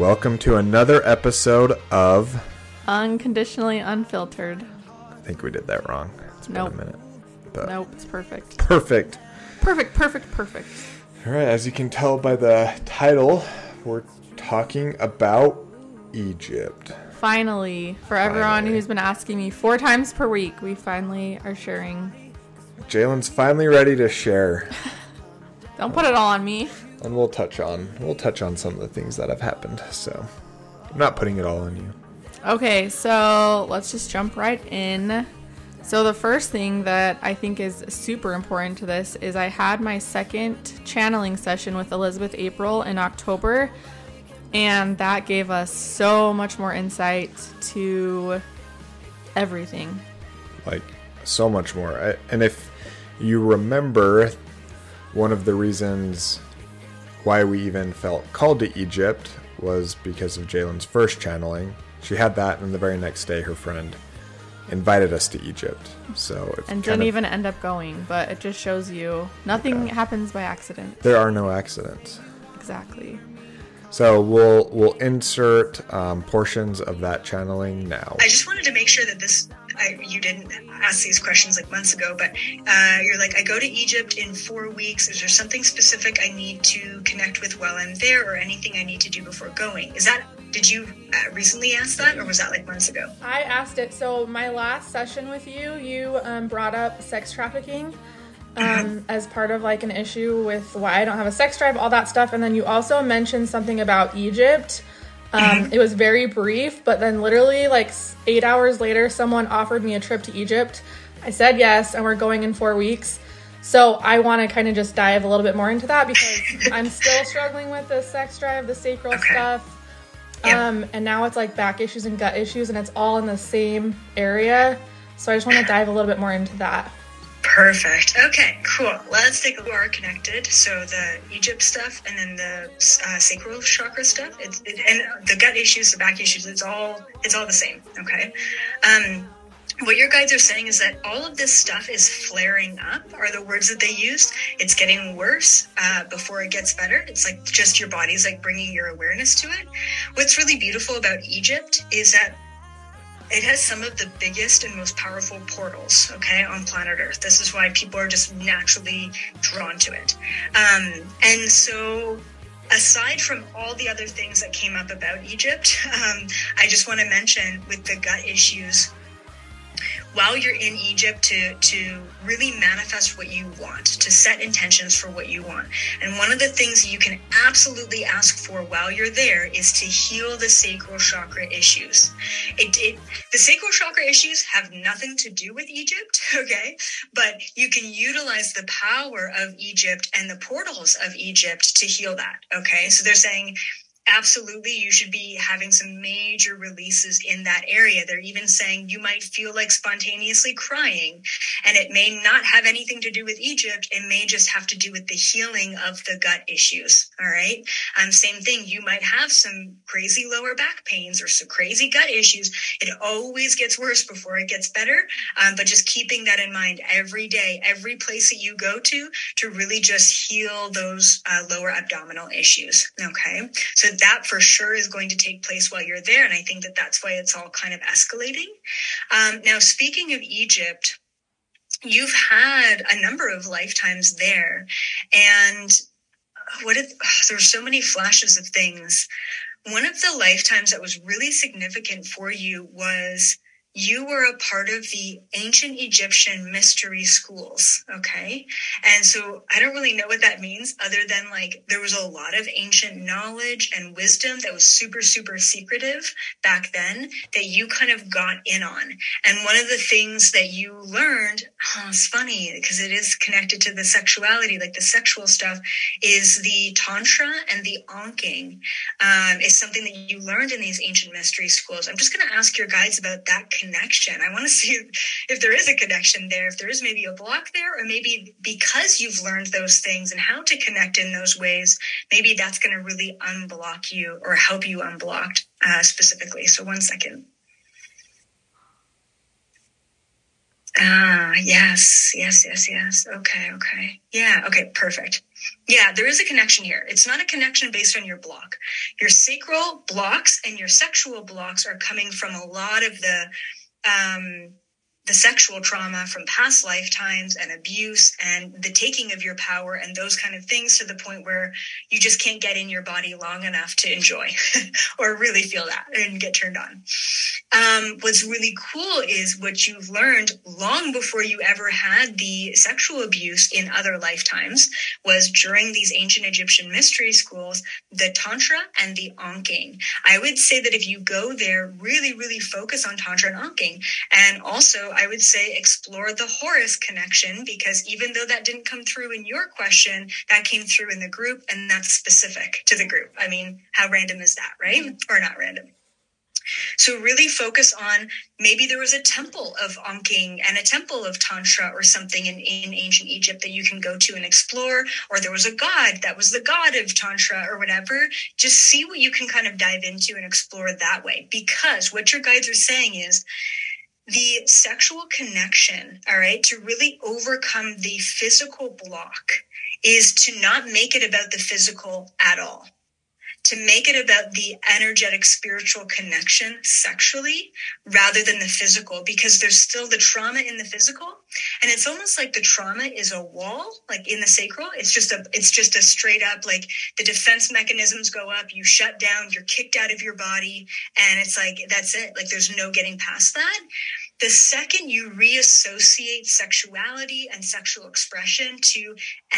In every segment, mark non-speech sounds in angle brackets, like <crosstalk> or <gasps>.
Welcome to another episode of. Unconditionally unfiltered. I think we did that wrong. It's been Nope. a minute. But Nope, it's perfect. perfect. Perfect, perfect, perfect. All right, as you can tell by the title, we're talking about Egypt. Finally, for everyone who's been asking me four times per week, we finally are sharing. Jalen's finally ready to share, <laughs> Don't put it all on me. And we'll touch on we'll touch on some of the things that have happened. So, I'm not putting it all on you. Okay, so let's just jump right in. So, the first thing that I think is super important to this is I had my second channeling session with Elizabeth April in October, and that gave us so much more insight to everything. like so much more. I, and if you remember, one of the reasons why we even felt called to Egypt was because of Jalen's first channeling. She had that, and the very next day, her friend invited us to Egypt. So it's and didn't of- even end up going, but it just shows you nothing happens by accident. there are no accidents. Exactly. So we'll we'll insert um, portions of that channeling now. I just wanted to make sure that this, I, you didn't ask these questions like months ago, but uh, you're like, I go to Egypt in four weeks. Is there something specific I need to connect with while I'm there or anything I need to do before going? Is that, did you uh, recently ask that or was that like months ago? I asked it. So my last session with you, you um, brought up sex trafficking um, as part of like an issue with why I don't have a sex drive, all that stuff, and then you also mentioned something about Egypt. Um, <clears throat> it was very brief, but then literally like eight hours later, someone offered me a trip to Egypt. I said yes, and we're going in four weeks. So I want to kind of just dive a little bit more into that because <laughs> I'm still struggling with the sex drive, the sacral Okay. stuff. Yep. Um, and now it's like back issues and gut issues, and it's all in the same area. So I just want to dive a little bit more into that. Perfect. Okay, cool. Let's take a look. Are connected. So the Egypt stuff, and then the uh, sacral chakra stuff, it's, it, and the gut issues, the back issues. It's all it's all the same. Okay. Um, what your guides are saying is that all of this stuff is flaring up. Are the words that they used? It's getting worse uh, before it gets better. It's like just your body's like bringing your awareness to it. What's really beautiful about Egypt is that it has some of the biggest and most powerful portals, okay, on planet Earth. This is why people are just naturally drawn to it. Um, and so, aside from all the other things that came up about Egypt, <laughs> um, I just want to mention with the gut issues. While you're in Egypt, to to really manifest what you want, to set intentions for what you want, and one of the things you can absolutely ask for while you're there is to heal the sacral chakra issues. It, it the sacral chakra issues have nothing to do with Egypt, <laughs> okay? But you can utilize the power of Egypt and the portals of Egypt to heal that, okay? So they're saying absolutely you should be having some major releases in that area. They're even saying you might feel like spontaneously crying and it may not have anything to do with Egypt. It may just have to do with the healing of the gut issues. All right. Um, same thing. You might have some crazy lower back pains or some crazy gut issues. It always gets worse before it gets better. Um, but just keeping that in mind every day, every place that you go to, to really just heal those uh, lower abdominal issues. Okay. So that for sure is going to take place while you're there. And I think that that's why it's all kind of escalating. Um, now, speaking of Egypt, you've had a number of lifetimes there. And what if there's so many flashes of things? One of the lifetimes that was really significant for you was you were a part of the ancient Egyptian mystery schools. Okay. And so I don't really know what that means other than like there was a lot of ancient knowledge and wisdom that was super, super secretive back then that you kind of got in on. And one of the things that you learned, oh, it's funny because it is connected to the sexuality, like the sexual stuff, is the Tantra and the onking um, is something that you learned in these ancient mystery schools. I'm just going to ask your guides about that connection. I want to see if, if there is a connection there, if there is maybe a block there, or maybe because you've learned those things and how to connect in those ways, maybe that's going to really unblock you or help you unblocked uh, specifically. So, one second. Ah, yes, yes, yes, yes. Okay, okay. Yeah, okay, perfect. Yeah, there is a connection here. It's not a connection based on your block. Your sacral blocks and your sexual blocks are coming from a lot of the um, the sexual trauma from past lifetimes and abuse and the taking of your power and those kind of things to the point where you just can't get in your body long enough to enjoy <laughs> or really feel that and get turned on. Um, what's really cool is what you've learned long before you ever had the sexual abuse in other lifetimes was during these ancient Egyptian mystery schools, the Tantra and the Anking. I would say that if you go there, really, really focus on Tantra and Anking. And also, I would say explore the Horus connection because even though that didn't come through in your question, that came through in the group and that's specific to the group. I mean, how random is that, right? Or not random. So really focus on maybe there was a temple of Anking and a temple of Tantra or something in, in ancient Egypt that you can go to and explore, or there was a god that was the god of Tantra or whatever. Just see what you can kind of dive into and explore that way. Because what your guides are saying is the sexual connection, all right, to really overcome the physical block is to not make it about the physical at all. To make it about the energetic spiritual connection sexually rather than the physical, because there's still the trauma in the physical. And it's almost like the trauma is a wall, like in the sacral. It's just a, it's just a straight up, like the defense mechanisms go up, you shut down, you're kicked out of your body. And it's like, that's it. Like there's no getting past that. The second you reassociate sexuality and sexual expression to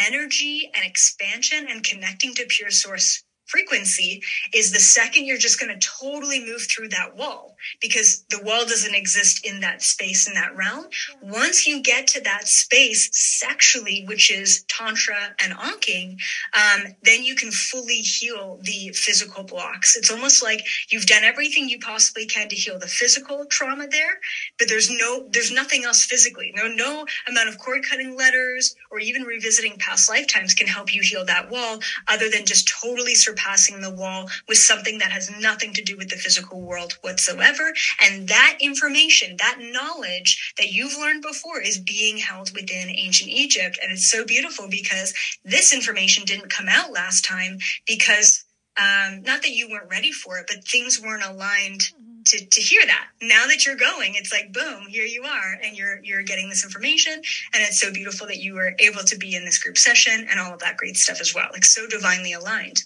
energy and expansion and connecting to pure source frequency is the second you're just going to totally move through that wall because the wall doesn't exist in that space in that realm. Once you get to that space sexually, which is tantra and onking um, then you can fully heal the physical blocks. It's almost like you've done everything you possibly can to heal the physical trauma there, but there's no, there's nothing else physically. No, no amount of cord cutting letters or even revisiting past lifetimes can help you heal that wall other than just totally surpassing the wall with something that has nothing to do with the physical world whatsoever. And that information, that knowledge that you've learned before is being held within ancient Egypt. And it's so beautiful because this information didn't come out last time because um, not that you weren't ready for it, but things weren't aligned to, to hear that. Now that you're going, it's like boom, here you are, and you're you're getting this information, and it's so beautiful that you were able to be in this group session and all of that great stuff as well. Like so divinely aligned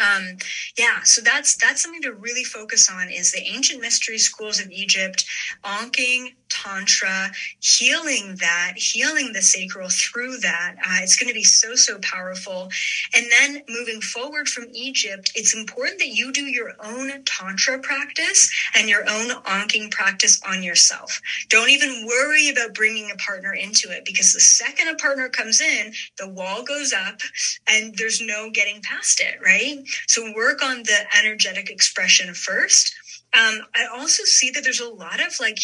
um, yeah so that's that's something to really focus on is the ancient mystery schools of egypt anking tantra healing that healing the sacral through that uh, it's going to be so so powerful and then moving forward from egypt it's important that you do your own tantra practice and your own onking practice on yourself don't even worry about bringing a partner into it because the second a partner comes in the wall goes up and there's no getting past it right so work on the energetic expression first. Um, I also see that there's a lot of like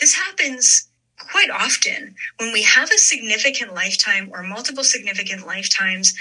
this happens quite often when we have a significant lifetime or multiple significant lifetimes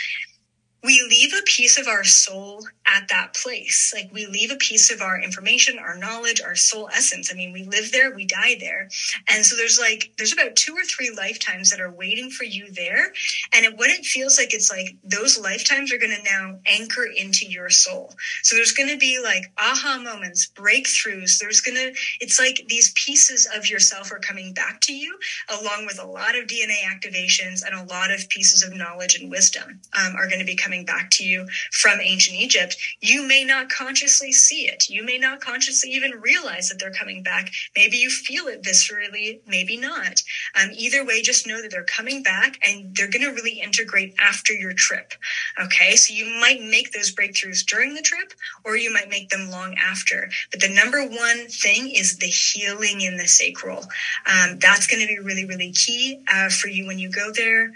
we leave a piece of our soul at that place. Like we leave a piece of our information, our knowledge, our soul essence. I mean, we live there, we die there. And so there's like, there's about two or three lifetimes that are waiting for you there. And it, what it feels like, it's like those lifetimes are going to now anchor into your soul. So there's going to be like aha moments, breakthroughs. There's going to, it's like these pieces of yourself are coming back to you along with a lot of DNA activations and a lot of pieces of knowledge and wisdom um, are going to be coming back to you from ancient Egypt, you may not consciously see it. You may not consciously even realize that they're coming back. Maybe you feel it viscerally, maybe not. Um, either way, just know that they're coming back and they're going to really integrate after your trip. Okay. So you might make those breakthroughs during the trip or you might make them long after. But the number one thing is the healing in the sacral. Um, that's going to be really, really key uh, for you when you go there.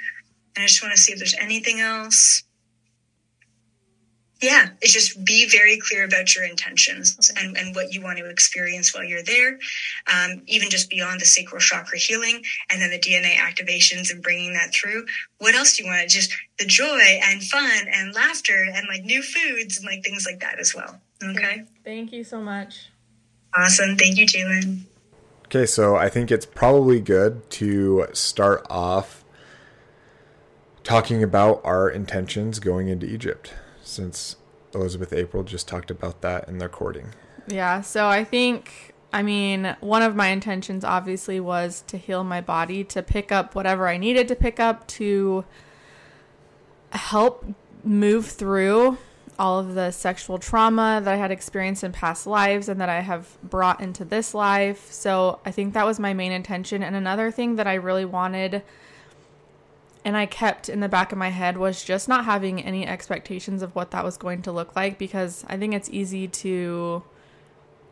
And I just want to see if there's anything else yeah it's just be very clear about your intentions and, and what you want to experience while you're there um, even just beyond the sacral chakra healing and then the dna activations and bringing that through. What else do you want? Just the joy and fun and laughter and like new foods and like things like that as well. Okay? Thank you so much. Awesome. Thank you jalen. Okay so i think it's probably good to start off talking about our intentions going into Egypt, since Elizabeth April just talked about that in the recording. Yeah, so I think, I mean, one of my intentions obviously was to heal my body, to pick up whatever I needed to pick up to help move through all of the sexual trauma that I had experienced in past lives and that I have brought into this life. So I think that was my main intention. And another thing that I really wanted and I kept in the back of my head was just not having any expectations of what that was going to look like because I think it's easy to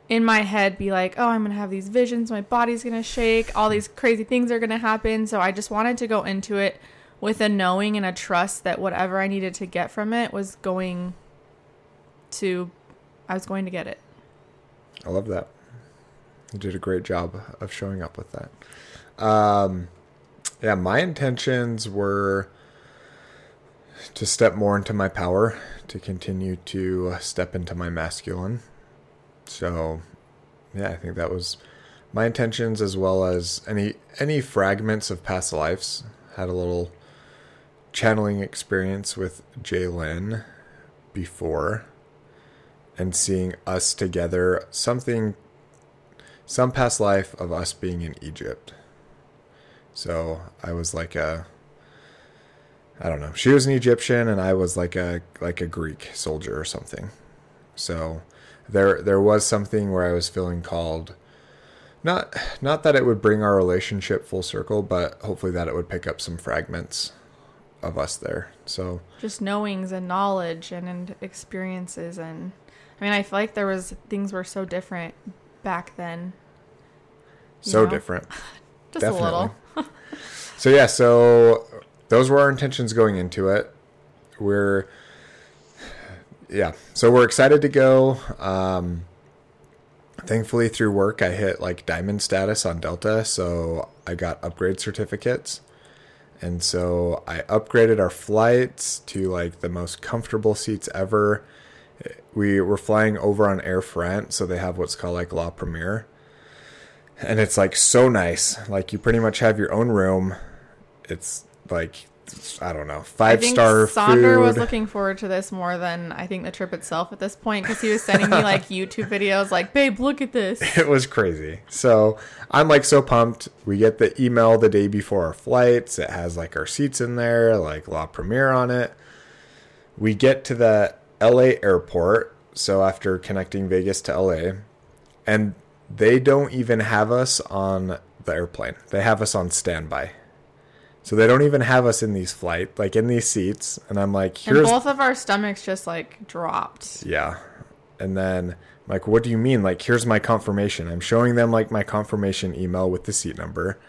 in my head be like, "Oh, I'm going to have these visions, my body's going to shake, all these crazy things are going to happen." So I just wanted to go into it with a knowing and a trust that whatever I needed to get from it was going to I was going to get it. I love that. You did a great job of showing up with that. Um, yeah, my intentions were to step more into my power, to continue to step into my masculine. So, yeah, I think that was my intentions as well as any any fragments of past lives. Had a little channeling experience with Jalen before and seeing us together something some past life of us being in Egypt so I was like a I don't know. She was an Egyptian and I was like a like a Greek soldier or something. So there there was something where I was feeling called not not that it would bring our relationship full circle, but hopefully that it would pick up some fragments of us there. So just knowings and knowledge and, and experiences and I mean I feel like there was things were so different back then. So know? different. <laughs> just Definitely. a little. So yeah, so those were our intentions going into it. We're yeah, so we're excited to go. Um, thankfully, through work, I hit like diamond status on Delta, so I got upgrade certificates. And so I upgraded our flights to like the most comfortable seats ever. We were flying over on Air France, so they have what's called like La Premiere and it's like so nice. Like you pretty much have your own room. It's like I don't know, five star Sonder food. was looking forward to this more than I think the trip itself at this point because he was sending me like <laughs> YouTube videos, like, "Babe, look at this." It was crazy. So I'm like so pumped. We get the email the day before our flights. It has like our seats in there, like La Premiere on it. We get to the LA airport. So after connecting Vegas to LA, and they don't even have us on the airplane. They have us on standby. So they don't even have us in these flight, like in these seats. And I'm like, here's. And both of our stomachs just like dropped. Yeah. And then, like, what do you mean? Like, here's my confirmation. I'm showing them like my confirmation email with the seat number.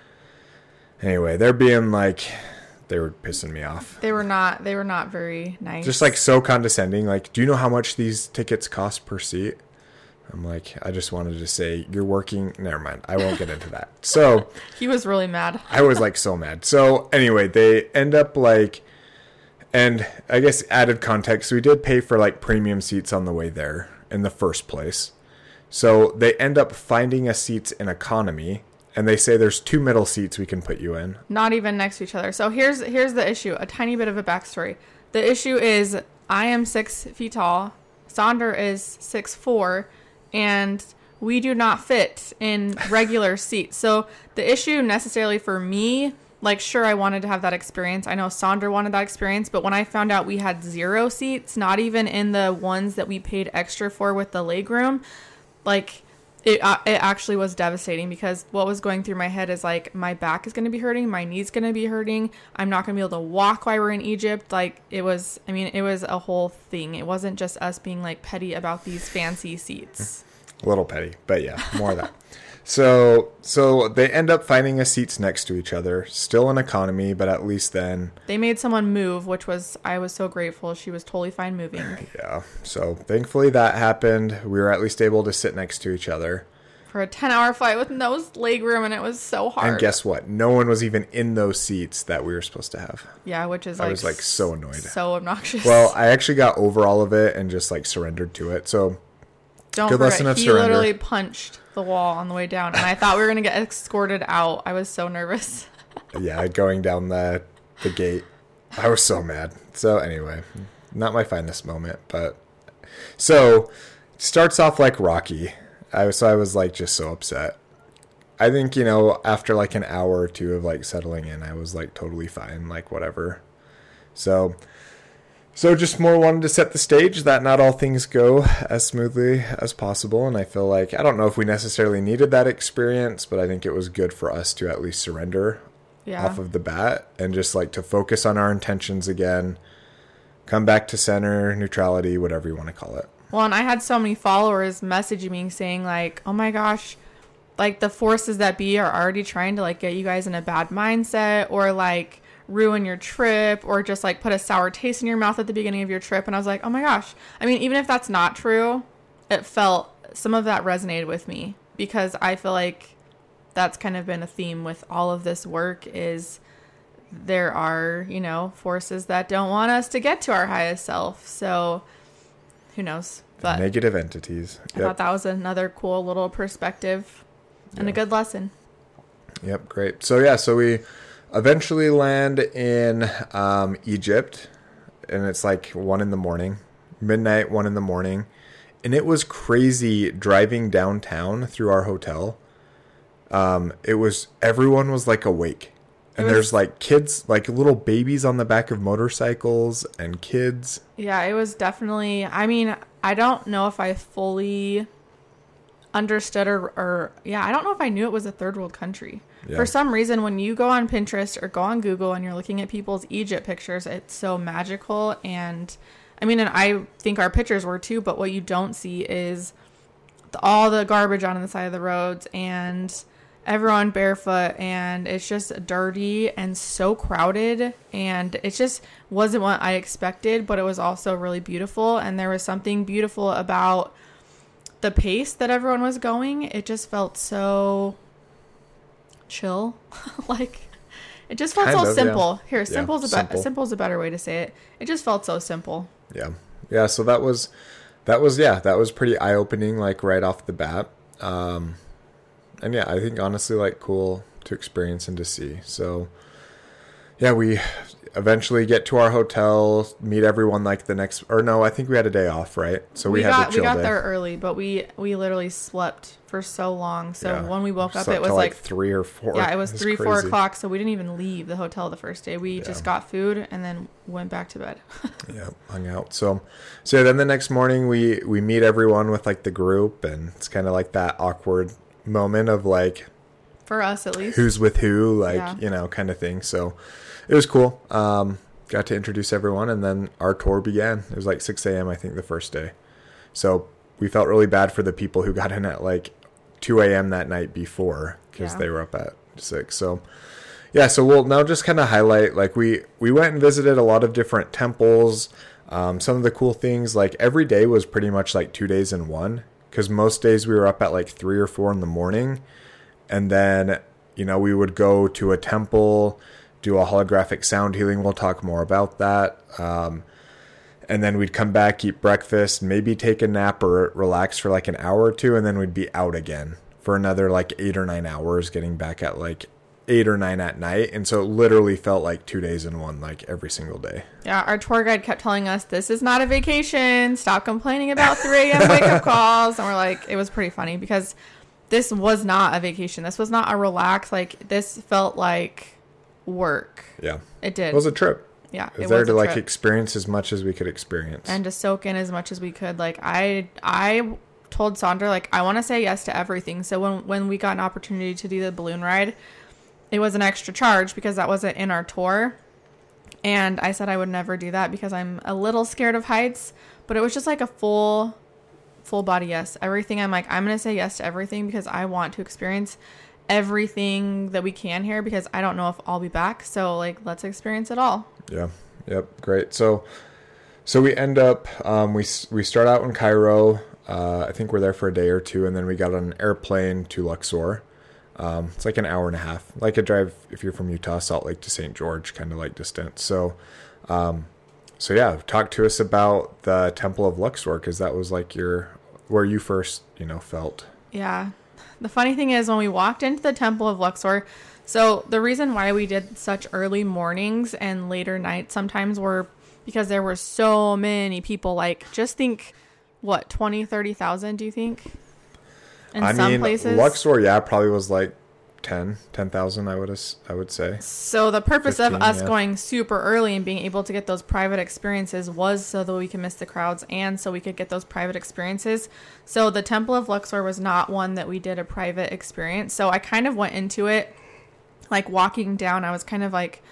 Anyway, they're being like, they were pissing me off. They were not. They were not very nice. Just like so condescending. Like, do you know how much these tickets cost per seat? I'm like, I just wanted to say, you're working. Never mind. I won't get into that. So <laughs> he was really mad. <laughs> I was like so mad. So anyway, they end up like, and I guess added context, we did pay for like premium seats on the way there in the first place. So they end up finding us seats in economy, and they say there's two middle seats we can put you in. Not even next to each other. So here's here's the issue. A tiny bit of a backstory. The issue is I am six feet tall. Sonder is six four and we do not fit in regular seats. So the issue necessarily for me, like sure I wanted to have that experience. I know Sandra wanted that experience, but when I found out we had zero seats, not even in the ones that we paid extra for with the leg room, like it uh, it actually was devastating because what was going through my head is like my back is going to be hurting, my knees going to be hurting. I'm not going to be able to walk while we're in Egypt. Like it was I mean, it was a whole thing. It wasn't just us being like petty about these fancy seats. <laughs> A little petty, but yeah, more of that. <laughs> So so they end up finding us seats next to each other, still an economy, but at least then they made someone move, which was I was so grateful. She was totally fine moving. <sighs> Yeah. So thankfully that happened. We were at least able to sit next to each other. For a 10 hour flight with no leg room, and it was so hard. And guess what? No one was even in those seats that we were supposed to have. Yeah, which is I like. was like so annoyed. So obnoxious. Well, I actually got over all of it and just like surrendered to it. So don't Good forget, lesson of he surrender. literally punched the wall on the way down, and I thought we were gonna get escorted out. I was so nervous. <laughs> yeah, going down the the gate. I was so mad. So anyway, not my finest moment, but so starts off like Rocky. I was so I was like just so upset. I think you know after like an hour or two of like settling in, I was like totally fine, like whatever. So so just more wanted to set the stage that not all things go as smoothly as possible, and I feel like I don't know if we necessarily needed that experience, but I think it was good for us to at least surrender Yeah. off of the bat and just like to focus on our intentions again, come back to center, neutrality, whatever you want to call it. Well, and I had so many followers messaging me saying like, "Oh my gosh, like the forces that be are already trying to like get you guys in a bad mindset or like ruin your trip or just like put a sour taste in your mouth at the beginning of your trip." And I was like, "Oh my gosh." I mean, even if that's not true, it felt some of that resonated with me because I feel like that's kind of been a theme with all of this work is there are, you know, forces that don't want us to get to our highest self. So, who knows? But Negative entities. I thought that was another cool little perspective and a good lesson. Yep, great. So yeah, so we eventually land in um, Egypt, and it's like one in the morning, midnight, one in the morning, and it was crazy driving downtown through our hotel. Um, it was everyone was like awake, and was- there's like kids, like little babies on the back of motorcycles, and kids. Yeah, it was definitely. I mean, I don't know if I fully understood or, or yeah, I don't know if I knew it was a third world country. Yeah. For some reason, when you go on Pinterest or go on Google and you're looking at people's Egypt pictures, it's so magical. And I mean, and I think our pictures were too, but what you don't see is the, all the garbage on the side of the roads and everyone barefoot and it's just dirty and so crowded and it just wasn't what I expected but it was also really beautiful and there was something beautiful about the pace that everyone was going it just felt so chill <laughs> like it just felt Kind so of, yeah. simple here Yeah, simple is a be- simple is a better way to say it it just felt so simple Yeah. Yeah, so that was that was yeah, that was pretty eye opening like right off the bat. Um and yeah, I think honestly like cool to experience and to see. So yeah, we eventually get to our hotel, meet everyone like the next or no, I think we had a day off, right? So we, had got we got day. there early, but we we literally slept for so long. So Yeah. when we woke up, it was till, like, three or four. yeah, it was three four o'clock. So we didn't even leave the hotel the first day. We just got food and then went back to bed. <laughs> yeah hung out so so then the next morning we we meet everyone with like the group and it's kind of like that awkward moment of like for us at least. who's with who like Yeah. you know kind of thing so it was cool. Um got to introduce everyone and then our tour began. It was like 6 a.m i think the first day. So we felt really bad for the people who got in at like 2 a.m that night before because Yeah. they were up at 6 so yeah so we'll now just kind of highlight like we we went and visited a lot of different temples. Um, some of the cool things like every day was pretty much like two days in one because most days we were up at like three or four in the morning. And then you know we would go to a temple do a holographic sound healing we'll talk more about that um, and then we'd come back eat breakfast maybe take a nap or relax for like an hour or two and then we'd be out again for another like eight or nine hours getting back at like eight or nine at night and so it literally felt like two days in one like every single day Yeah, our tour guide kept telling us this is not a vacation. Stop complaining about 3 a.m. wake up <laughs> calls. And we're like, it was pretty funny because this was not a vacation. This was not a relax. Like this felt like work. yeah It did. it was a trip yeah, it was it there to like trip. experience as much as we could experience and to soak in as much as we could. Like I, I told Sandra like I want to say yes to everything. So when when we got an opportunity to do the balloon ride, it was an extra charge because that wasn't in our tour. And I said I would never do that because I'm a little scared of heights. But it was just like a full, full body yes. Everything I'm like I'm gonna say yes to everything because I want to experience everything that we can here because I don't know if I'll be back. So like let's experience it all. Yeah. Yep. Great. So, so we end up um, we we start out in Cairo. Uh, I think we're there for a day or two, and then we got on an airplane to Luxor. Um, it's like an hour and a half, like a drive if you're from Utah, Salt Lake to St. George, kind of like distance. So, um, so yeah, talk to us about the Temple of Luxor because that was like your where you first, you know, felt. Yeah. The funny thing is, when we walked into the Temple of Luxor, So the reason why we did such early mornings and later nights sometimes were because there were so many people. Like, just think, what 20, 30,000, Do you think? In I some mean, places, Luxor, yeah, probably was like 10 10,000 I would I would say. So the purpose 15, of us yeah. going super early and being able to get those private experiences was so that we could miss the crowds and so we could get those private experiences. So the Temple of Luxor was not one that we did a private experience. So I kind of went into it like walking down I was kind of like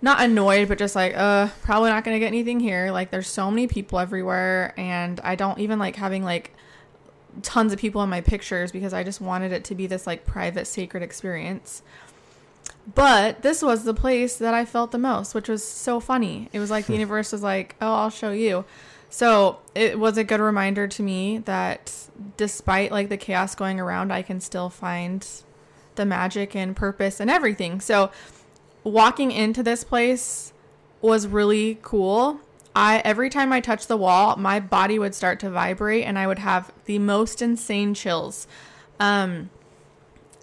not annoyed but just like uh probably not going to get anything here. Like there's so many people everywhere and I don't even like having like tons of people in my pictures because I just wanted it to be this like private sacred experience. But this was the place that I felt the most, which was so funny. It was like the <laughs> universe was like, "Oh, I'll show you." So, it was a good reminder to me that despite like the chaos going around, I can still find the magic and purpose and everything. So, walking into this place was really cool I every time I touched the wall, my body would start to vibrate and I would have the most insane chills. Um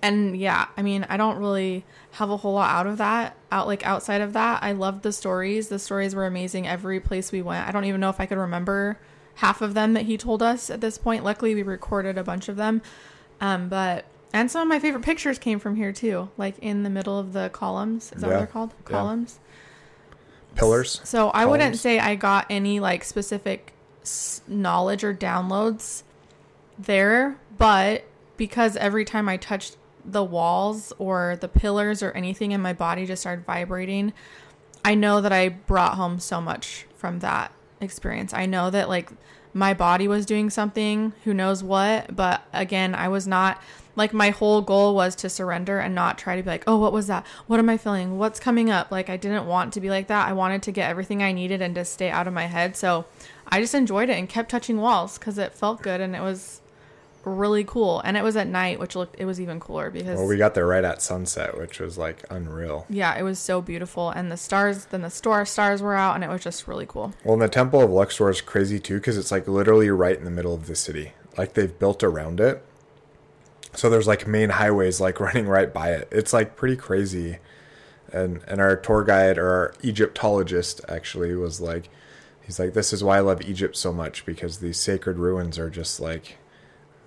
and yeah, I mean, I don't really have a whole lot out of that. Out like outside of that, I loved the stories. The stories were amazing every place we went. I don't even know if I could remember half of them that he told us at this point. Luckily, we recorded a bunch of them. Um but and some of my favorite pictures came from here too, like in the middle of the columns. Is that yeah. what they're called? Columns. Yeah pillars. So I wouldn't say I got any like specific knowledge or downloads there, but because every time I touched the walls or the pillars or anything in my body just started vibrating, I know that I brought home so much from that experience. I know that like my body was doing something, who knows what, but again, I was not like my whole goal was to surrender and not try to be like, oh, what was that? What am I feeling? What's coming up? Like I didn't want to be like that. I wanted to get everything I needed and to stay out of my head. So I just enjoyed it and kept touching walls because it felt good and it was really cool. And it was at night, which looked it was even cooler because Well, we got there right at sunset, which was like unreal. Yeah, it was so beautiful. And the stars then the store stars were out and it was just really cool. Well and the Temple of Luxor is crazy too, because it's like literally right in the middle of the city. Like they've built around it so there's like main highways like <laughs> running right by it. It's like pretty crazy. And and our tour guide or our Egyptologist actually was like he's like this is why I love Egypt so much because these sacred ruins are just like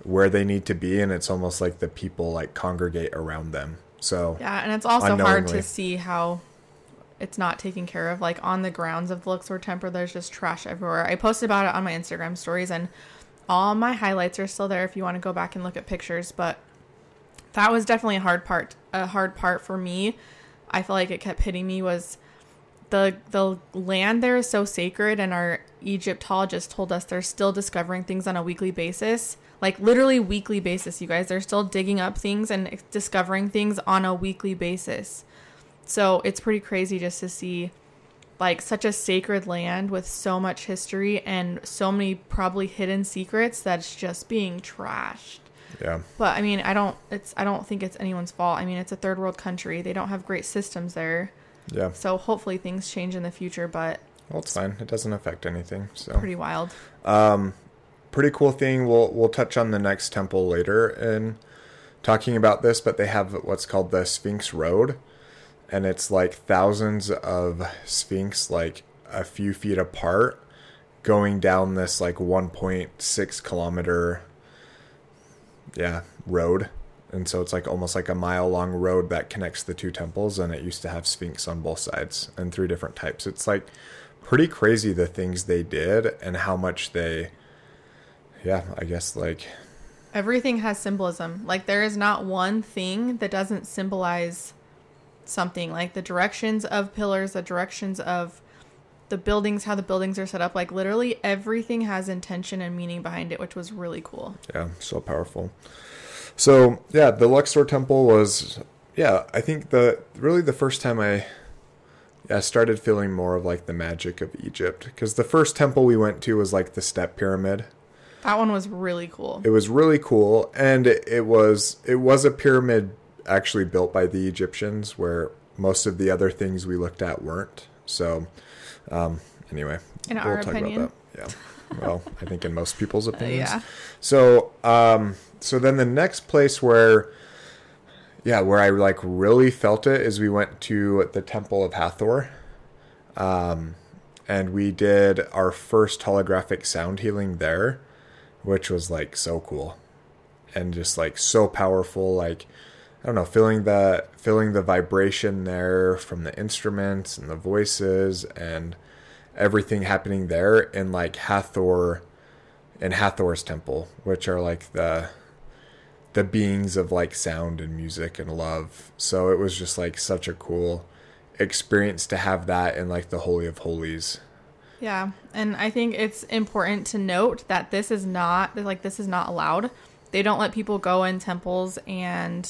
where they need to be and it's almost like the people like congregate around them. So Yeah, and it's also hard to see how it's not taken care of. Like on the grounds of the Luxor Temple, there's just trash everywhere. I posted about it on my Instagram stories and all my highlights are still there if you want to go back and look at pictures, but that was definitely a hard part. A hard part for me. I feel like it kept hitting me was the the land there is so sacred and our Egyptologist told us they're still discovering things on a weekly basis. Like literally weekly basis, you guys. They're still digging up things and discovering things on a weekly basis. So it's pretty crazy just to see like such a sacred land with so much history and so many probably hidden secrets that's just being trashed. Yeah. But I mean, I don't it's I don't think it's anyone's fault. I mean, it's a third world country. They don't have great systems there. Yeah. So hopefully things change in the future, but well, it's fine. It doesn't affect anything. So pretty wild. Um pretty cool thing. We'll we'll touch on the next temple later in talking about this, but they have what's called the Sphinx Road and it's like thousands of sphinx like a few feet apart going down this like 1.6 kilometer yeah road. And so it's like almost like a mile long road that connects the two temples and it used to have sphinx on both sides and three different types. It's like pretty crazy the things they did and how much they yeah i guess like everything has symbolism. Like there is not one thing that doesn't symbolize something like the directions of pillars, the directions of the buildings, how the buildings are set up. Like literally everything has intention and meaning behind it, which was really cool. Yeah, so powerful. So yeah, the Luxor Temple was yeah, I think the really the first time I yeah, started feeling more of like the magic of Egypt because the first temple we went to was like the step pyramid. That one was really cool. It was really cool and it, it was it was a pyramid actually built by the Egyptians, where most of the other things we looked at weren't. So, um, anyway, in we'll our opinion, Yeah. Well, I think in most people's <laughs> opinions. Uh, yeah. So, um, so then the next place where, yeah, where I like really felt it is we went to the Temple of Hathor, um, and we did our first holographic sound healing there, which was like so cool, and just like so powerful. Like I don't know, feeling the feeling the vibration there from the instruments and the voices and everything happening there in like Hathor, in Hathor's temple, which are like the the beings of like sound and music and love. So it was just like such a cool experience to have that in like the holy of holies. Yeah, and I think it's important to note that this is not like this is not allowed. They don't let people go in temples and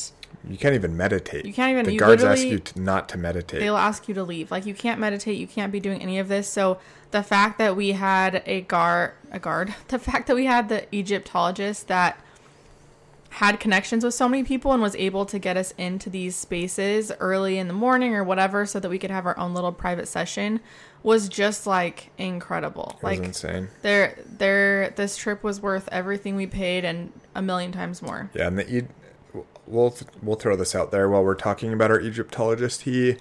You can't even meditate. You can't even- The guards ask you to not to meditate. they'll ask you to leave. Like you can't meditate, you can't be doing any of this. So the fact that we had a guard, a guard, <laughs> the fact that we had the Egyptologist that had connections with so many people and was able to get us into these spaces early in the morning or whatever so that we could have our own little private session was just like incredible. it was like insane. there there this trip was worth everything we paid and a million times more. Yeah, and the we'll we'll throw this out there while we're talking about our Egyptologist. He,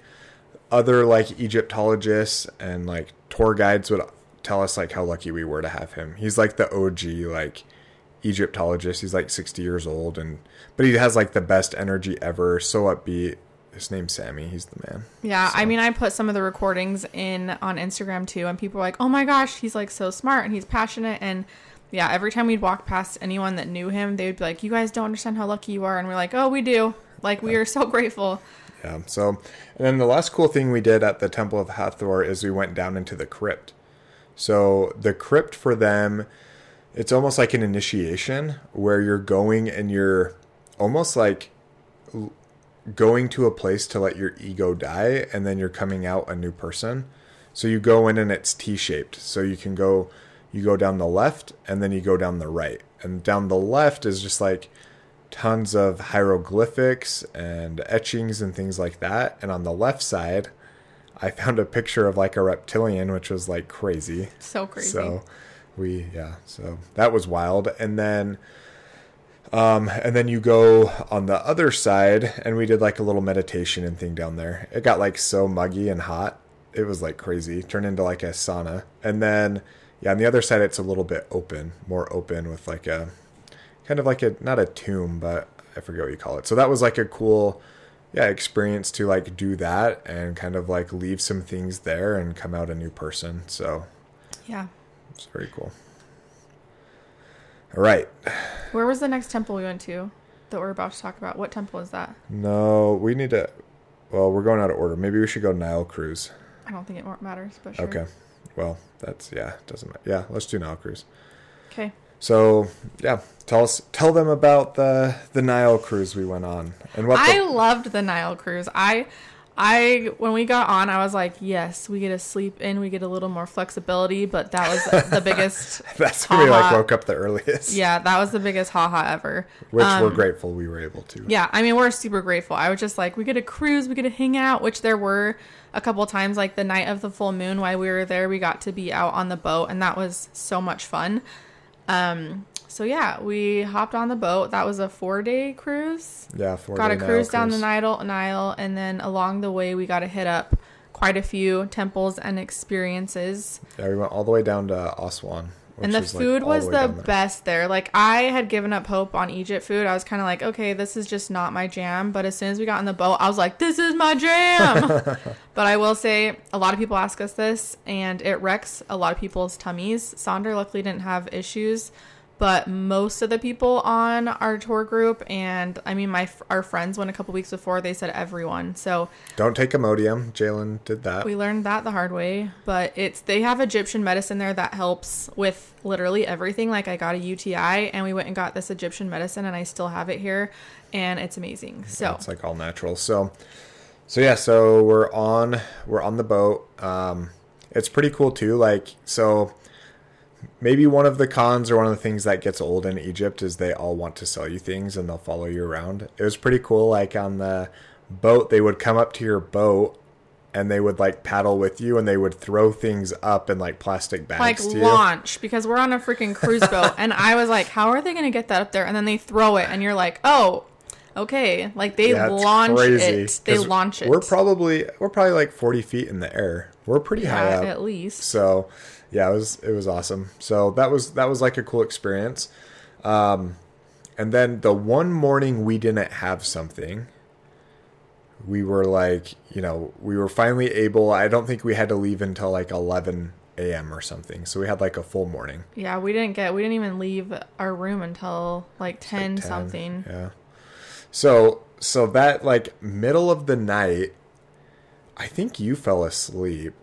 other like Egyptologists and like tour guides would tell us like how lucky we were to have him. He's like the OG like Egyptologist. He's like sixty years old and but he has like the best energy ever. So upbeat. His name's Sammy. He's the man. Yeah, I mean, I put some of the recordings in on Instagram too, and people were like, "Oh my gosh, he's like so smart and he's passionate." And yeah, every time we'd walk past anyone that knew him, they would be like, "You guys don't understand how lucky you are," and we're like, "Oh, we do. Like, we are so <laughs> grateful." Yeah. So, and then the last cool thing we did at the Temple of Hathor is we went down into the crypt. So the crypt for them, it's almost like an initiation where you're going and you're almost like going to a place to let your ego die, and then you're coming out a new person. So you go in and it's T-shaped. So you can go, you go down the left, and then you go down the right, and down the left is just like tons of hieroglyphics and etchings and things like that. And on the left side, I found a picture of like a reptilian, which was like crazy. So crazy. So we yeah, so that was wild. And then um and then you go on the other side and we did like a little meditation and thing down there. It got like so muggy and hot. It was like crazy. Turned into like a sauna. And then yeah, on the other side it's a little bit open, more open with like a kind of like a not a tomb, but I forget what you call it. So that was like a cool yeah, experience to like do that and kind of like leave some things there and come out a new person. So yeah. it's very cool. All right. Where was the next temple we went to that we're about to talk about? What temple is that? No, we need to. Well, we're going out of order. Maybe we should go Nile Cruise. I don't think it matters, but sure. Okay. Well, that's yeah. Doesn't matter. Yeah, let's do Nile Cruise. Okay. So yeah, tell us, tell them about the the Nile Cruise we went on and what. I The, loved the Nile cruise. I I when we got on, I was like, yes, we get to sleep in, we get a little more flexibility, but that was the biggest <laughs> that's when we like woke up the earliest. Yeah, that was the biggest haha ever. Which Um, we're grateful we were able to. Yeah, I mean, we're super grateful. I was just like, we get to cruise, we get to hang out, which there were a couple times, like the night of the full moon, while we were there, we got to be out on the boat, and that was so much fun. Um, so yeah, we hopped on the boat. That was a four day cruise. Yeah. Four got day a cruise down the cruise. Nile, Nile, and then along the way, we got to hit up quite a few temples and experiences. Yeah, we went all the way down to Aswan. And the like, food all was way the best there. Like I had given up hope on Egypt food. I was kind of like, okay, this is just not my jam. But as soon as we got in the boat, I was like, this is my jam. <laughs> but I will say, a lot of people ask us this, and it wrecks a lot of people's tummies. Sonder luckily didn't have issues. But most of the people on our tour group, and I mean, my our friends went a couple weeks before. They said everyone. So Don't take Imodium. Jalen did that. we learned that the hard way, but it's they have Egyptian medicine there that helps with literally everything. Like I got a UTI and we went and got this Egyptian medicine and I still have it here and it's amazing. So It's like all natural. So, so yeah. So we're on we're on the boat. Um, it's pretty cool too. Like so, maybe one of the cons or one of the things that gets old in Egypt is they all want to sell you things and they'll follow you around. It was pretty cool. Like on the boat, they would come up to your boat. And they would like paddle with you, and they would throw things up in like plastic bags like launch because we're on a freaking cruise boat <laughs> and I was like, how are they going to get that up there? And then they throw it and you're like, oh, Okay, like they Yeah, launch crazy, it. they launch it. We're probably we're probably like 40 feet in the air. We're pretty high up. at least. So yeah, it was it was awesome. So that was that was like a cool experience. Um, and then the one morning we didn't have something, we were like, you know, we were finally able. I don't think we had to leave until like 11 a.m. or something. So we had like a full morning. Yeah, we didn't get. We didn't even leave our room until like 10, 10, something. Yeah. So so that like middle of the night, I think you fell asleep.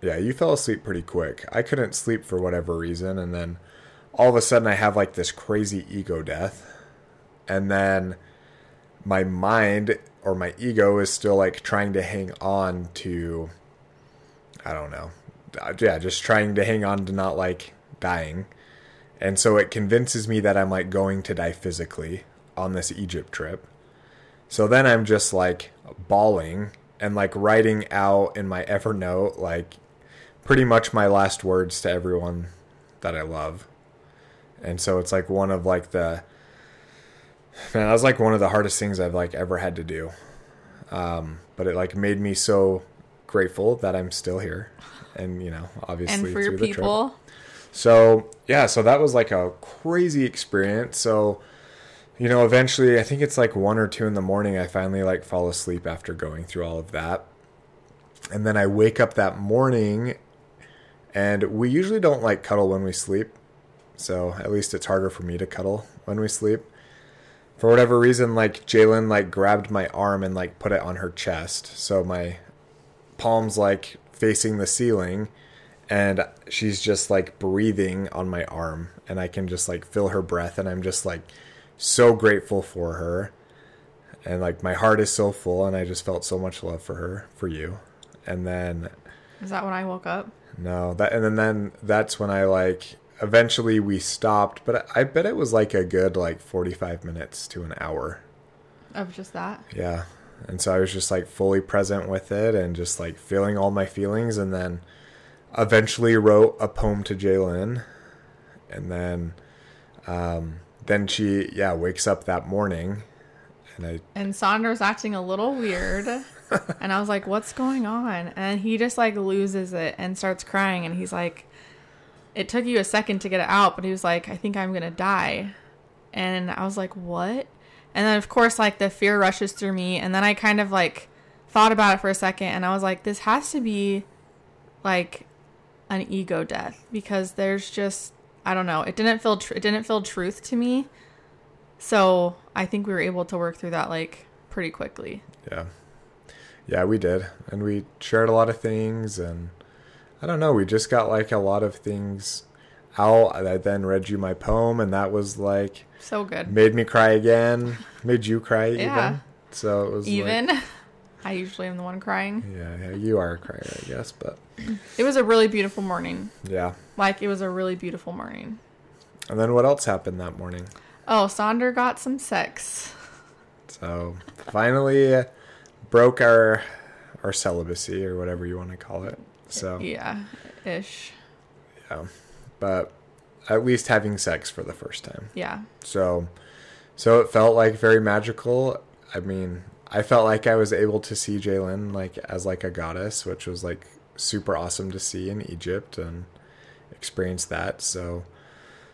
Yeah, you fell asleep pretty quick. I couldn't sleep for whatever reason, and then all of a sudden I have like this crazy ego death, and then my mind or my ego is still like trying to hang on to. I don't know. Uh, Yeah, just trying to hang on to not like dying. And so it convinces me that I'm like going to die physically on this Egypt trip. So then I'm just like bawling and like writing out in my Evernote like pretty much my last words to everyone that I love. And so it's like one of like the man, that was like one of the hardest things I've like ever had to do. Um, but it like made me so grateful that I'm still here. And you know, obviously And for your through the trip. people, So yeah, so that was like a crazy experience. So you know, eventually I think it's like one or two in the morning I finally like fall asleep after going through all of that. And then I wake up that morning and we usually don't like cuddle when we sleep. So at least it's harder for me to cuddle when we sleep. For whatever reason, like Jalen like grabbed my arm and like put it on her chest. So my palms like facing the ceiling and she's just like breathing on my arm and I can just like feel her breath and I'm just like so grateful for her and like my heart is so full and I just felt so much love for her for you and then is that when I woke up? No that and then, then that's when I like eventually we stopped but I bet it was like a good like 45 minutes to an hour Of just that. yeah. And so I was just like fully present with it and just like feeling all my feelings and then eventually wrote a poem to Jalen. And then um then she yeah, wakes up that morning and I And Saunders acting a little weird. And I was like, what's going on? And he just like loses it and starts crying. And he's like, it took you a second to get it out, but he was like, I think I'm going to die. And I was like, what? And then, of course, like the fear rushes through me. And then I kind of like thought about it for a second. And I was like, this has to be like an ego death because there's just, I don't know. It didn't feel, tr- it didn't feel truth to me. So I think we were able to work through that like pretty quickly. yeah. Yeah, we did. And we shared a lot of things and I don't know, we just got like a lot of things out. I then read you my poem and that was like So good. made me cry again, made you cry Yeah. even. So it was like- Even. <laughs> I usually am the one crying. Yeah, yeah, you are a crier, I guess, but It was a really beautiful morning. yeah. Like it was a really beautiful morning. And then what else happened that morning? Oh, Sonder got some sex. So finally broke our our celibacy or whatever you want to call it. So Yeah, ish. yeah, but at least having sex for the first time. Yeah. So so it felt like very magical. I mean, I felt like I was able to see Jalen like as like a goddess, which was like super awesome to see in Egypt and experience that. So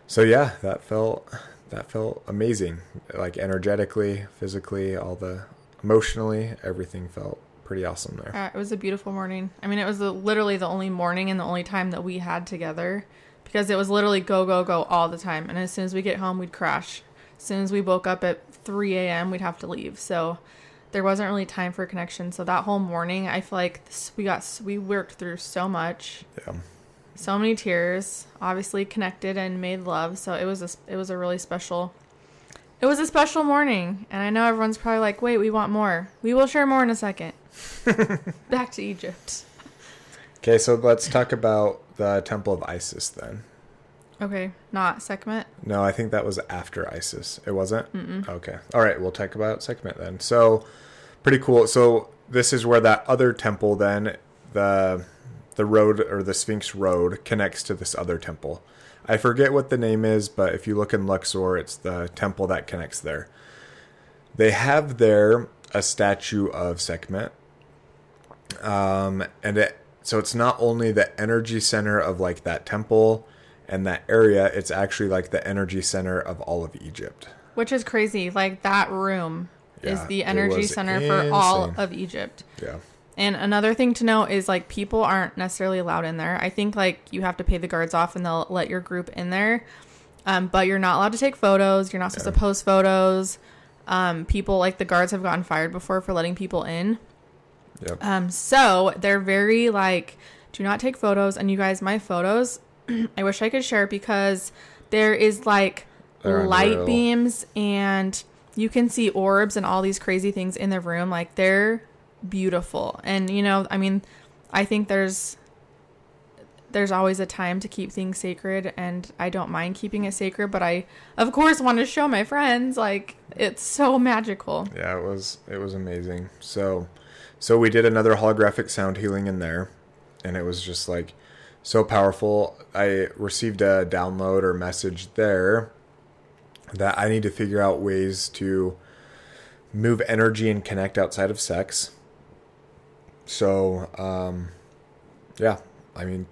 so yeah, that felt that felt amazing. Like energetically, physically, all the emotionally, everything felt pretty awesome there. Uh, it was a beautiful morning. I mean, it was the, literally the only morning and the only time that we had together because it was literally go, go, go all the time. And as soon as we get home, we'd crash. As soon as we woke up at 3 a.m., we'd have to leave. So there wasn't really time for connection. So that whole morning, I feel like this, we got, we worked through so much. Yeah. so many tears obviously connected and made love so it was a it was a really special it was a special morning and i know everyone's probably like wait we want more we will share more in a second <laughs> back to egypt Okay, so let's talk about the Temple of Isis then. okay not Sekhmet. No, I think that was after Isis. It wasn't? Mm-mm. Okay. All right, we'll talk about Sekhmet then. So, pretty cool. So, this is where that other temple then, the the road or the Sphinx Road connects to this other temple. I forget what the name is, but if you look in Luxor, it's the temple that connects there. they have there a statue of Sekhmet. Um, and it, so it's not only the energy center of like that temple and that area, it's actually like the energy center of all of Egypt. Which is crazy. Like that room is the energy center for all of Egypt. Yeah. And another thing to note is like people aren't necessarily allowed in there. I think like you have to pay the guards off and they'll let your group in there. Um, but you're not allowed to take photos. You're not supposed to post photos. Um, people like the guards have gotten fired before for letting people in. Yep. Um, so they're very like, do not take photos. And you guys, my photos, <clears throat> I wish I could share because there is like They're light unreal. beams and you can see orbs and all these crazy things in the room. Like they're beautiful. And you know, I mean, I think there's there's always a time to keep things sacred and I don't mind keeping it sacred, but I of course want to show my friends like it's so magical. Yeah, it was it was amazing. So so we did another holographic sound healing in there and it was just like so powerful. I received a download or message there that I need to figure out ways to move energy and connect outside of sex. So, um yeah, I mean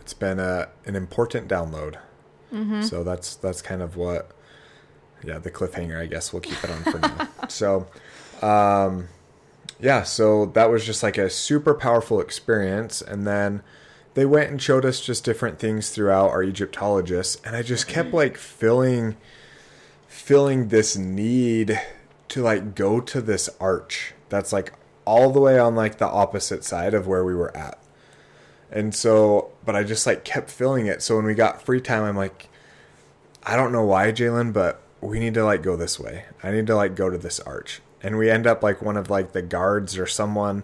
it's been a an important download. So that's that's kind of what yeah, the cliffhanger, I guess we'll keep it on for now. <laughs> so, um, yeah, so that was just like a super powerful experience. And then they went and showed us just different things throughout our Egyptologists. And I just kept like feeling, feeling this need to like go to this arch that's like all the way on like the opposite side of where we were at. And so, but I just like kept filling it. So when we got free time, I'm like, I don't know why, Jalen, but we need to like go this way. I need to like go to this arch. And we end up like one of like the guards or someone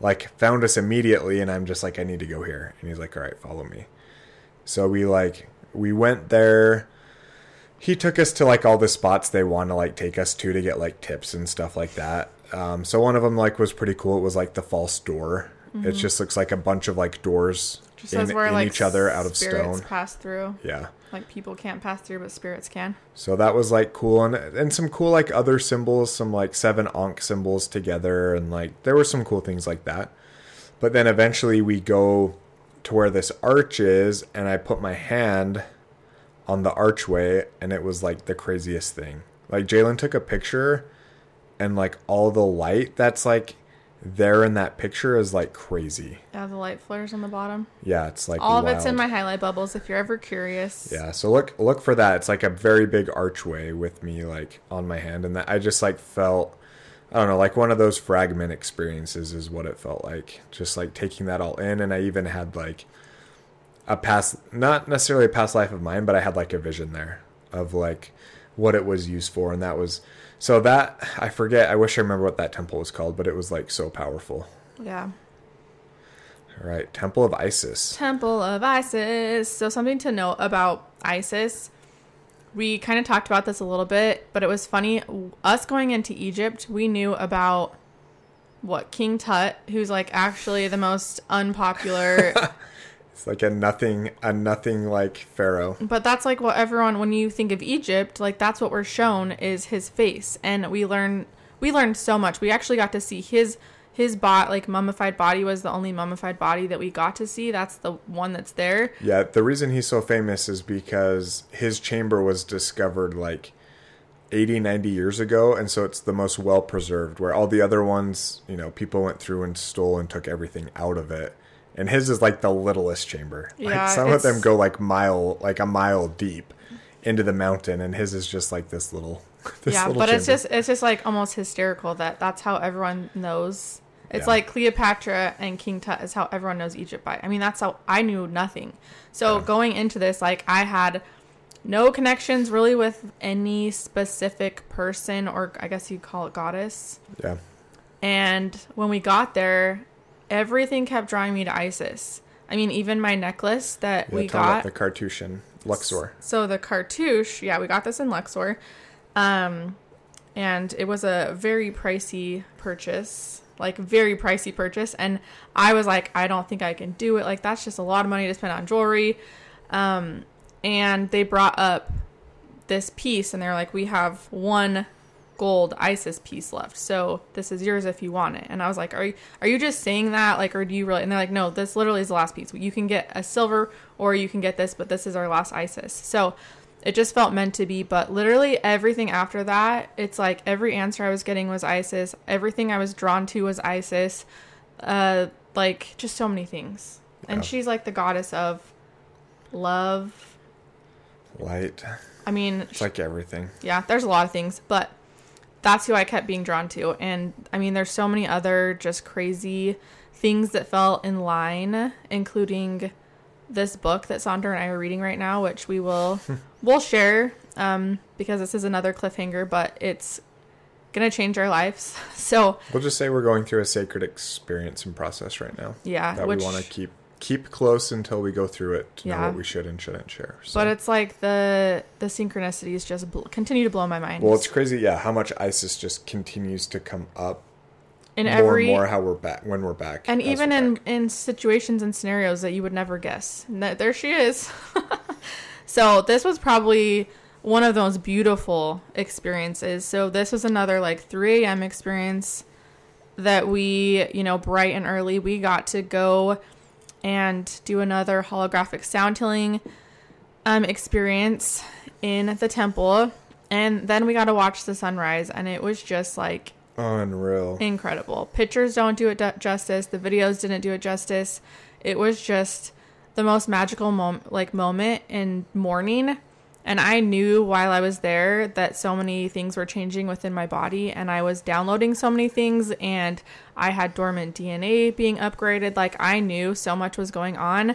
like found us immediately and I'm just like I need to go here. And he's like, "All right, follow me." So we like we went there. He took us to like all the spots they want to like take us to to get like tips and stuff like that. Um, so one of them like was pretty cool. It was like the false door. It just looks like a bunch of like doors Mm-hmm. Just in, where in like each other out of spirits stone. pass through. Yeah. Like people can't pass through, but spirits can. So that was like cool and and some cool like other symbols, some like seven ankh symbols together and like there were some cool things like that. But then eventually we go to where this arch is and I put my hand on the archway and it was like the craziest thing. Like Jalen took a picture and like all the light that's like there in that picture is like crazy. Yeah, the light flares on the bottom. Yeah, it's like All of it's in my highlight bubbles. If you're ever curious. Yeah, so look look for that. It's like a very big archway with me like on my hand and that I just like felt I don't know, like one of those fragment experiences is what it felt like. Just like taking that all in and I even had like a past not necessarily a past life of mine, but I had like a vision there of like what it was used for and that was so that I forget, I wish I remember what that temple was called, but it was like so powerful. Yeah. All right, Temple of Isis. Temple of Isis. So something to note about Isis. We kind of talked about this a little bit, but it was funny. Us going into Egypt, we knew about what King Tut, who's like actually the most unpopular <laughs> It's like a nothing a nothing like pharaoh. But that's like what everyone when you think of Egypt, like that's what we're shown is his face. And we learn we learned so much. We actually got to see his his bot like mummified body was the only mummified body that we got to see. That's the one that's there. Yeah, the reason he's so famous is because his chamber was discovered like 80, 90 years ago, and so it's the most well preserved, where all the other ones, you know, people went through and stole and took everything out of it. And his is like the littlest chamber. Yeah, like some of them go like mile like a mile deep into the mountain and his is just like this little <laughs> this yeah, little but it's just it's just like almost hysterical that that's how everyone knows. It's Yeah. like Cleopatra and King Tut is how everyone knows Egypt by. I mean, that's how I knew nothing. So going into this, like I had no connections really with any specific person or I guess you'd call it goddess. Yeah. And when we got there, everything kept drawing me to Isis. I mean, even my necklace that yeah we tell me about got. the cartouche in Luxor. So the cartouche, yeah, we got this in Luxor. Um, and it was a very pricey purchase, like very pricey purchase. And I was like, I don't think I can do it. Like that's just a lot of money to spend on jewelry. Um, and they brought up this piece, and they're like, we have one gold Isis piece left. So this is yours if you want it. And I was like, are you, are you just saying that? Like, or do you really? And they're like, no, this literally is the last piece. You can get a silver or you can get this, but this is our last Isis. So it just felt meant to be. But literally everything after that, it's like every answer I was getting was Isis. Everything I was drawn to was Isis. Uh, like just so many things. And she's like the goddess of love. Light. I mean, It's like everything. yeah, there's a lot of things, but that's who I kept being drawn to. And I mean, there's so many other just crazy things that fell in line, including this book that Sandra and I are reading right now, which we will <laughs> we'll share um, because this is another cliffhanger, but it's gonna change our lives. <laughs> So We'll just say we're going through a sacred experience and process right now. yeah, That which we want to keep keep close until we go through it to know Yeah. what we should and shouldn't share. So. but it's like the the synchronicities just bl- continue to blow my mind. well, it's crazy, yeah, how much Isis just continues to come up in more every and more how we're back when we're back. and even in back. in situations and scenarios that you would never guess that- there she is <laughs> so this was probably one of those beautiful experiences so this was another like 3 a.m experience that we you know bright and early we got to go and do another holographic sound healing um experience in the temple and then we got to watch the sunrise and it was just like unreal. incredible. Pictures don't do it justice. The videos didn't do it justice. It was just the most magical moment, like moment in morning. And I knew while I was there that so many things were changing within my body, and I was downloading so many things, and I had dormant DNA being upgraded. Like I knew so much was going on.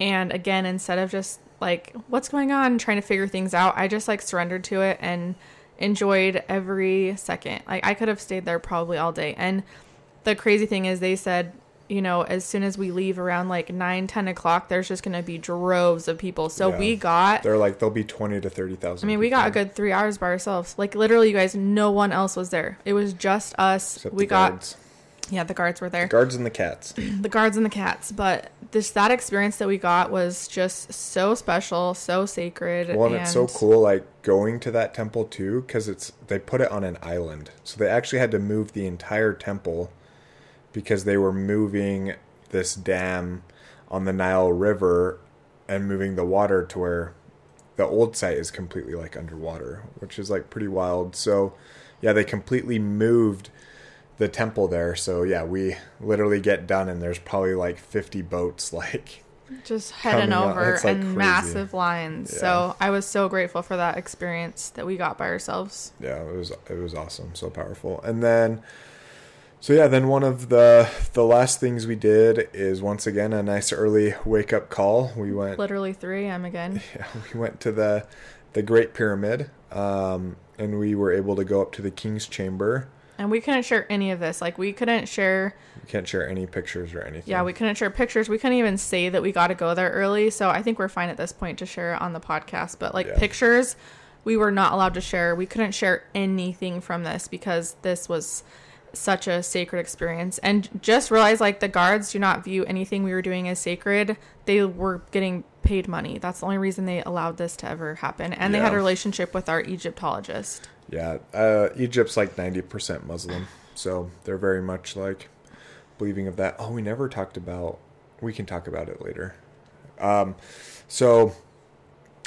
And again, instead of just like what's going on, trying to figure things out, I just like surrendered to it and enjoyed every second. Like I could have stayed there probably all day. And the crazy thing is they said, you know, as soon as we leave around like 9, 10 o'clock, there's just going to be droves of people. So Yeah. we got, They're like there'll be twenty to thirty thousand. I mean, we got a good three hours by ourselves. Like literally, you guys, no one else was there. It was just us. Except we the got, guards. yeah, the guards were there guards and the cats. <clears throat> the guards and the cats but this that experience that we got was just so special so sacred Well, and it's so cool, like going to that temple too, because it's they put it on an island, so they actually had to move the entire temple because they were moving this dam on the Nile River and moving the water to where the old site is completely like underwater, which is like pretty wild. So, yeah, they completely moved the temple there. So, yeah, we literally get done and there's probably like 50 boats <laughs> like just heading over like, and crazy. massive lines Yeah. so i was so grateful for that experience that we got by ourselves yeah it was it was awesome so powerful and then so yeah then one of the the last things we did is once again a nice early wake up call. We went literally 3 a.m again. <laughs> Yeah, we went to the the great pyramid um and we were able to go up to the king's chamber. And we couldn't share any of this. Like we couldn't share we can't share any pictures or anything. Yeah we couldn't share pictures. We couldn't even say that we got to go there early. So i think we're fine at this point to share it on the podcast. But like Yeah. pictures we were not allowed to share. We couldn't share anything from this because this was such a sacred experience. And just realize like the guards do not view anything we were doing as sacred. They were getting paid money. That's the only reason they allowed this to ever happen. And they had a relationship with our egyptologist. Yeah uh egypt's like 90% muslim so they're very much like believing of that. Oh we never talked about we can talk about it later. Um so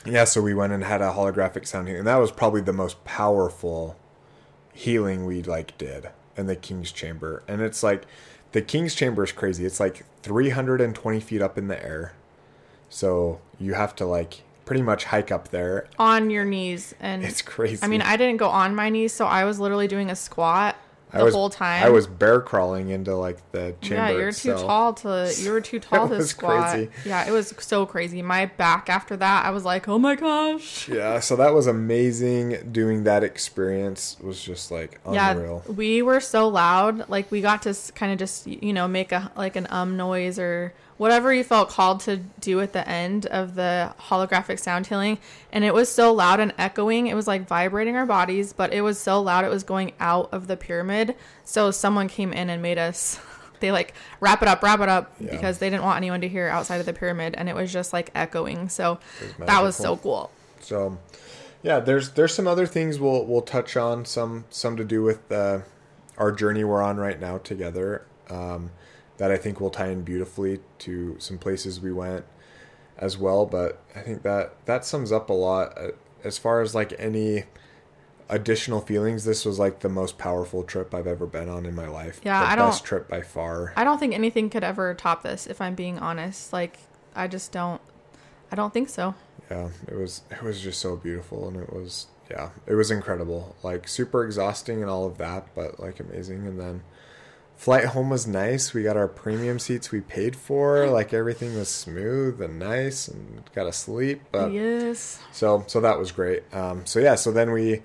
yeah so we went and had a holographic sound healing and that was probably the most powerful healing we like did in the king's chamber. And it's like the king's chamber is crazy. It's like 320 feet up in the air. So you have to like pretty much hike up there. On your knees and it's crazy. I mean i didn't go on my knees so i was literally doing a squat the was, whole time I was bear crawling into like the chamber. Yeah, you're too tall to. You were too <laughs> tall to was squat. crazy. Yeah, it was so crazy. My back after that, I was like, oh my gosh. Yeah, so that was amazing. Doing that experience was just like <laughs> unreal. Yeah, we were so loud. Like we got to kind of just you know make a like an um noise or whatever you felt called to do at the end of the holographic sound healing, and it was so loud and echoing. It was like vibrating our bodies, but it was so loud it was going out of the pyramid. So someone came in and made us. <laughs> They like wrap it up, wrap it up Yeah. because they didn't want anyone to hear outside of the pyramid, and it was just like echoing. So was that was so cool. So, yeah, there's there's some other things we'll we'll touch on. Some some to do with uh, our journey we're on right now together. Um, that I think will tie in beautifully to some places we went as well. But I think that that sums up a lot uh, as far as like any additional feelings. This was like the most powerful trip I've ever been on in my life. Yeah, the I don't- best trip by far. I don't think anything could ever top this. If I'm being honest, like I just don't. I don't think so. yeah it was it was just so beautiful and it was yeah it was incredible like super exhausting and all of that but like amazing and then flight home was nice we got our premium seats we paid for <gasps> like everything was smooth and nice and got to sleep but yes. so so that was great um so yeah so then we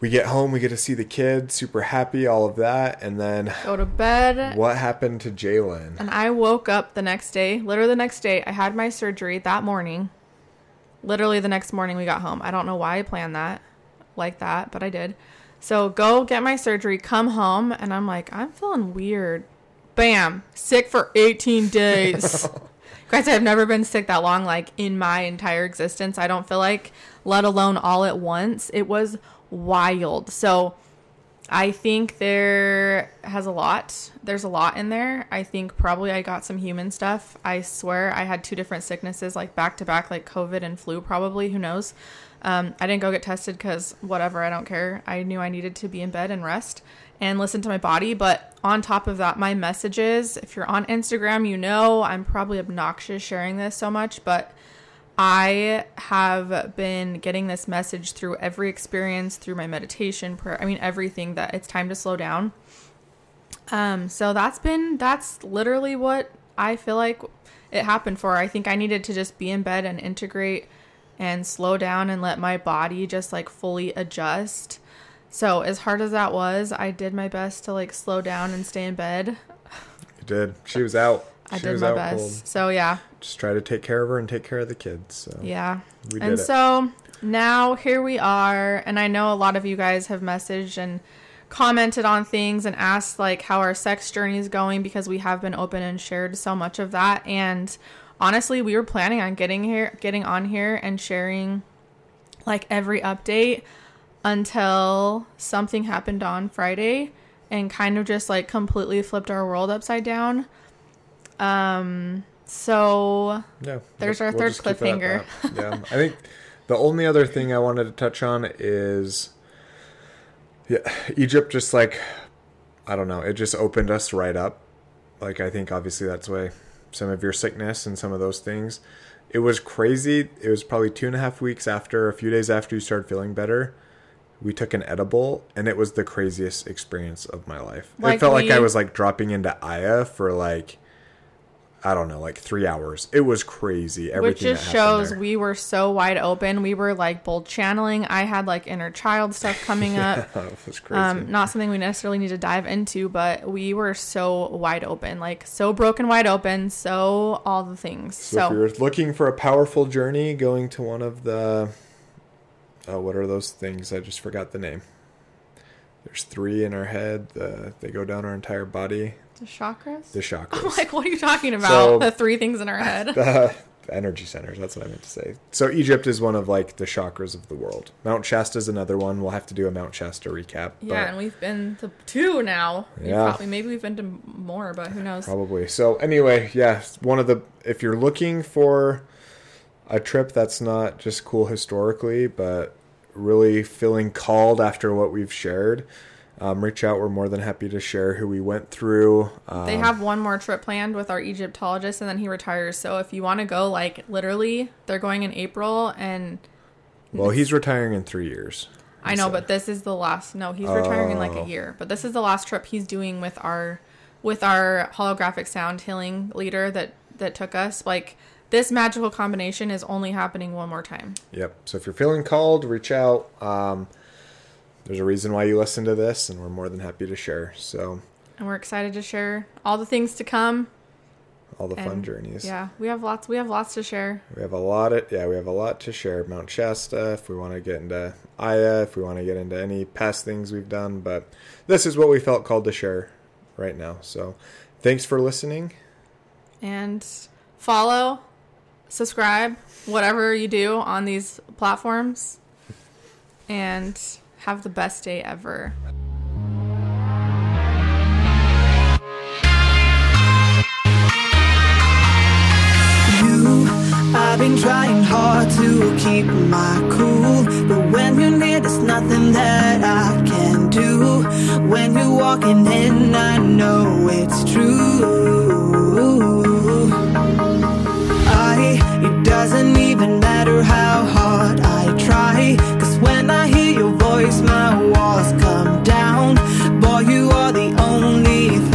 we get home we get to see the kids super happy all of that and then Go to bed. what happened to jalen And I woke up the next day, literally the next day. I had my surgery that morning. Literally the next morning we got home. I don't know why I planned that like that, but I did. So go get my surgery, come home, and I'm like, I'm feeling weird. Bam, sick for 18 days. <laughs> Guys, I've never been sick that long, like in my entire existence. I don't feel like, let alone all at once. It was wild. So I think there has a lot. There's a lot in there. I think probably I got some human stuff. I swear I had two different sicknesses, like back to back, like COVID and flu, probably. Who knows? Um, I didn't go get tested because whatever, I don't care. I knew I needed to be in bed and rest and listen to my body. But on top of that, my messages, if you're on Instagram, you know I'm probably obnoxious sharing this so much, but I have been getting this message through every experience, through my meditation, prayer. I mean, everything that it's time to slow down. Um, so that's been that's literally what I feel like it happened for. I think I needed to just be in bed and integrate and slow down and let my body just like fully adjust. So as hard as that was, I did my best to like slow down and stay in bed. you did she was out I she did my best. cold. So yeah, just try to take care of her and take care of the kids so Yeah. We and did it. so now here we are. And I know a lot of you guys have messaged and commented on things and asked like how our sex journey is going because we have been open and shared so much of that. And honestly, we were planning on getting here, getting on here and sharing like every update until something happened on Friday and kind of just like completely flipped our world upside down. Um, so Yeah. There's we'll- our we'll third just keep cliffhanger. <laughs> yeah. I think the only other thing I wanted to touch on is yeah, Egypt just like I don't know, it just opened us right up. Like I think obviously that's why some of your sickness and some of those things. It was crazy. It was probably two and a half weeks after, a few days after you started feeling better. We took an edible, and it was the craziest experience of my life. Like it felt like I was like dropping into Aya for like I don't know, like three hours. It was crazy. Which Everything just that shows there. we were so wide open. We were like bold channeling. I had like inner child stuff coming <laughs> up. <laughs> it was crazy. Um, not something we necessarily need to dive into, but we were so wide open, like so broken wide open, so all the things. so, So, if you're looking for a powerful journey, going to one of the oh, what are those things? I just forgot the name. There's three in our head. The, they go down our entire body. The chakras. The chakras. I'm <laughs> like, what are you talking about? So- the three things in our <laughs> head. the energy centers. That's what I meant to say. So Egypt is one of like the chakras of the world. Mount Shasta is another one. We'll have to do a Mount Shasta recap. yeah, but- and we've been to two now. Yeah. Probably, maybe we've been to more, but who knows? Probably. So anyway, yeah, one of the if you're looking for a trip that's not just cool historically, but really feeling called after what we've shared, um, reach out. We're more than happy to share who we went through. Um, They have one more trip planned with our Egyptologist, and then he retires. So if you want to go, like literally, they're going in April, and well, he's retiring in three years. I know, So- but this is the last. No, he's retiring in like Oh. a year. But this is the last trip he's doing with our, with our holographic sound healing leader that that took us. Like this magical combination is only happening one more time. Yep. So if you're feeling called, reach out. Um, there's a reason why you listen to this, and we're more than happy to share. So And we're excited to share all the things to come. all the fun journeys. Yeah, we have lots. We have lots to share. We have a lot of yeah, we have a lot to share. Mount Shasta, if we want to get into Aya, if we want to get into any past things we've done, but this is what we felt called to share right now. So, thanks for listening. and follow, subscribe, whatever you do on these platforms. and have the best day ever. I've been trying hard to keep my cool But when you're near, there's nothing that I can do. When you're walking in, I know it's true. I, it doesn't even matter how hard I try. When I hear your voice, my walls come down. Boy, you are the only thing.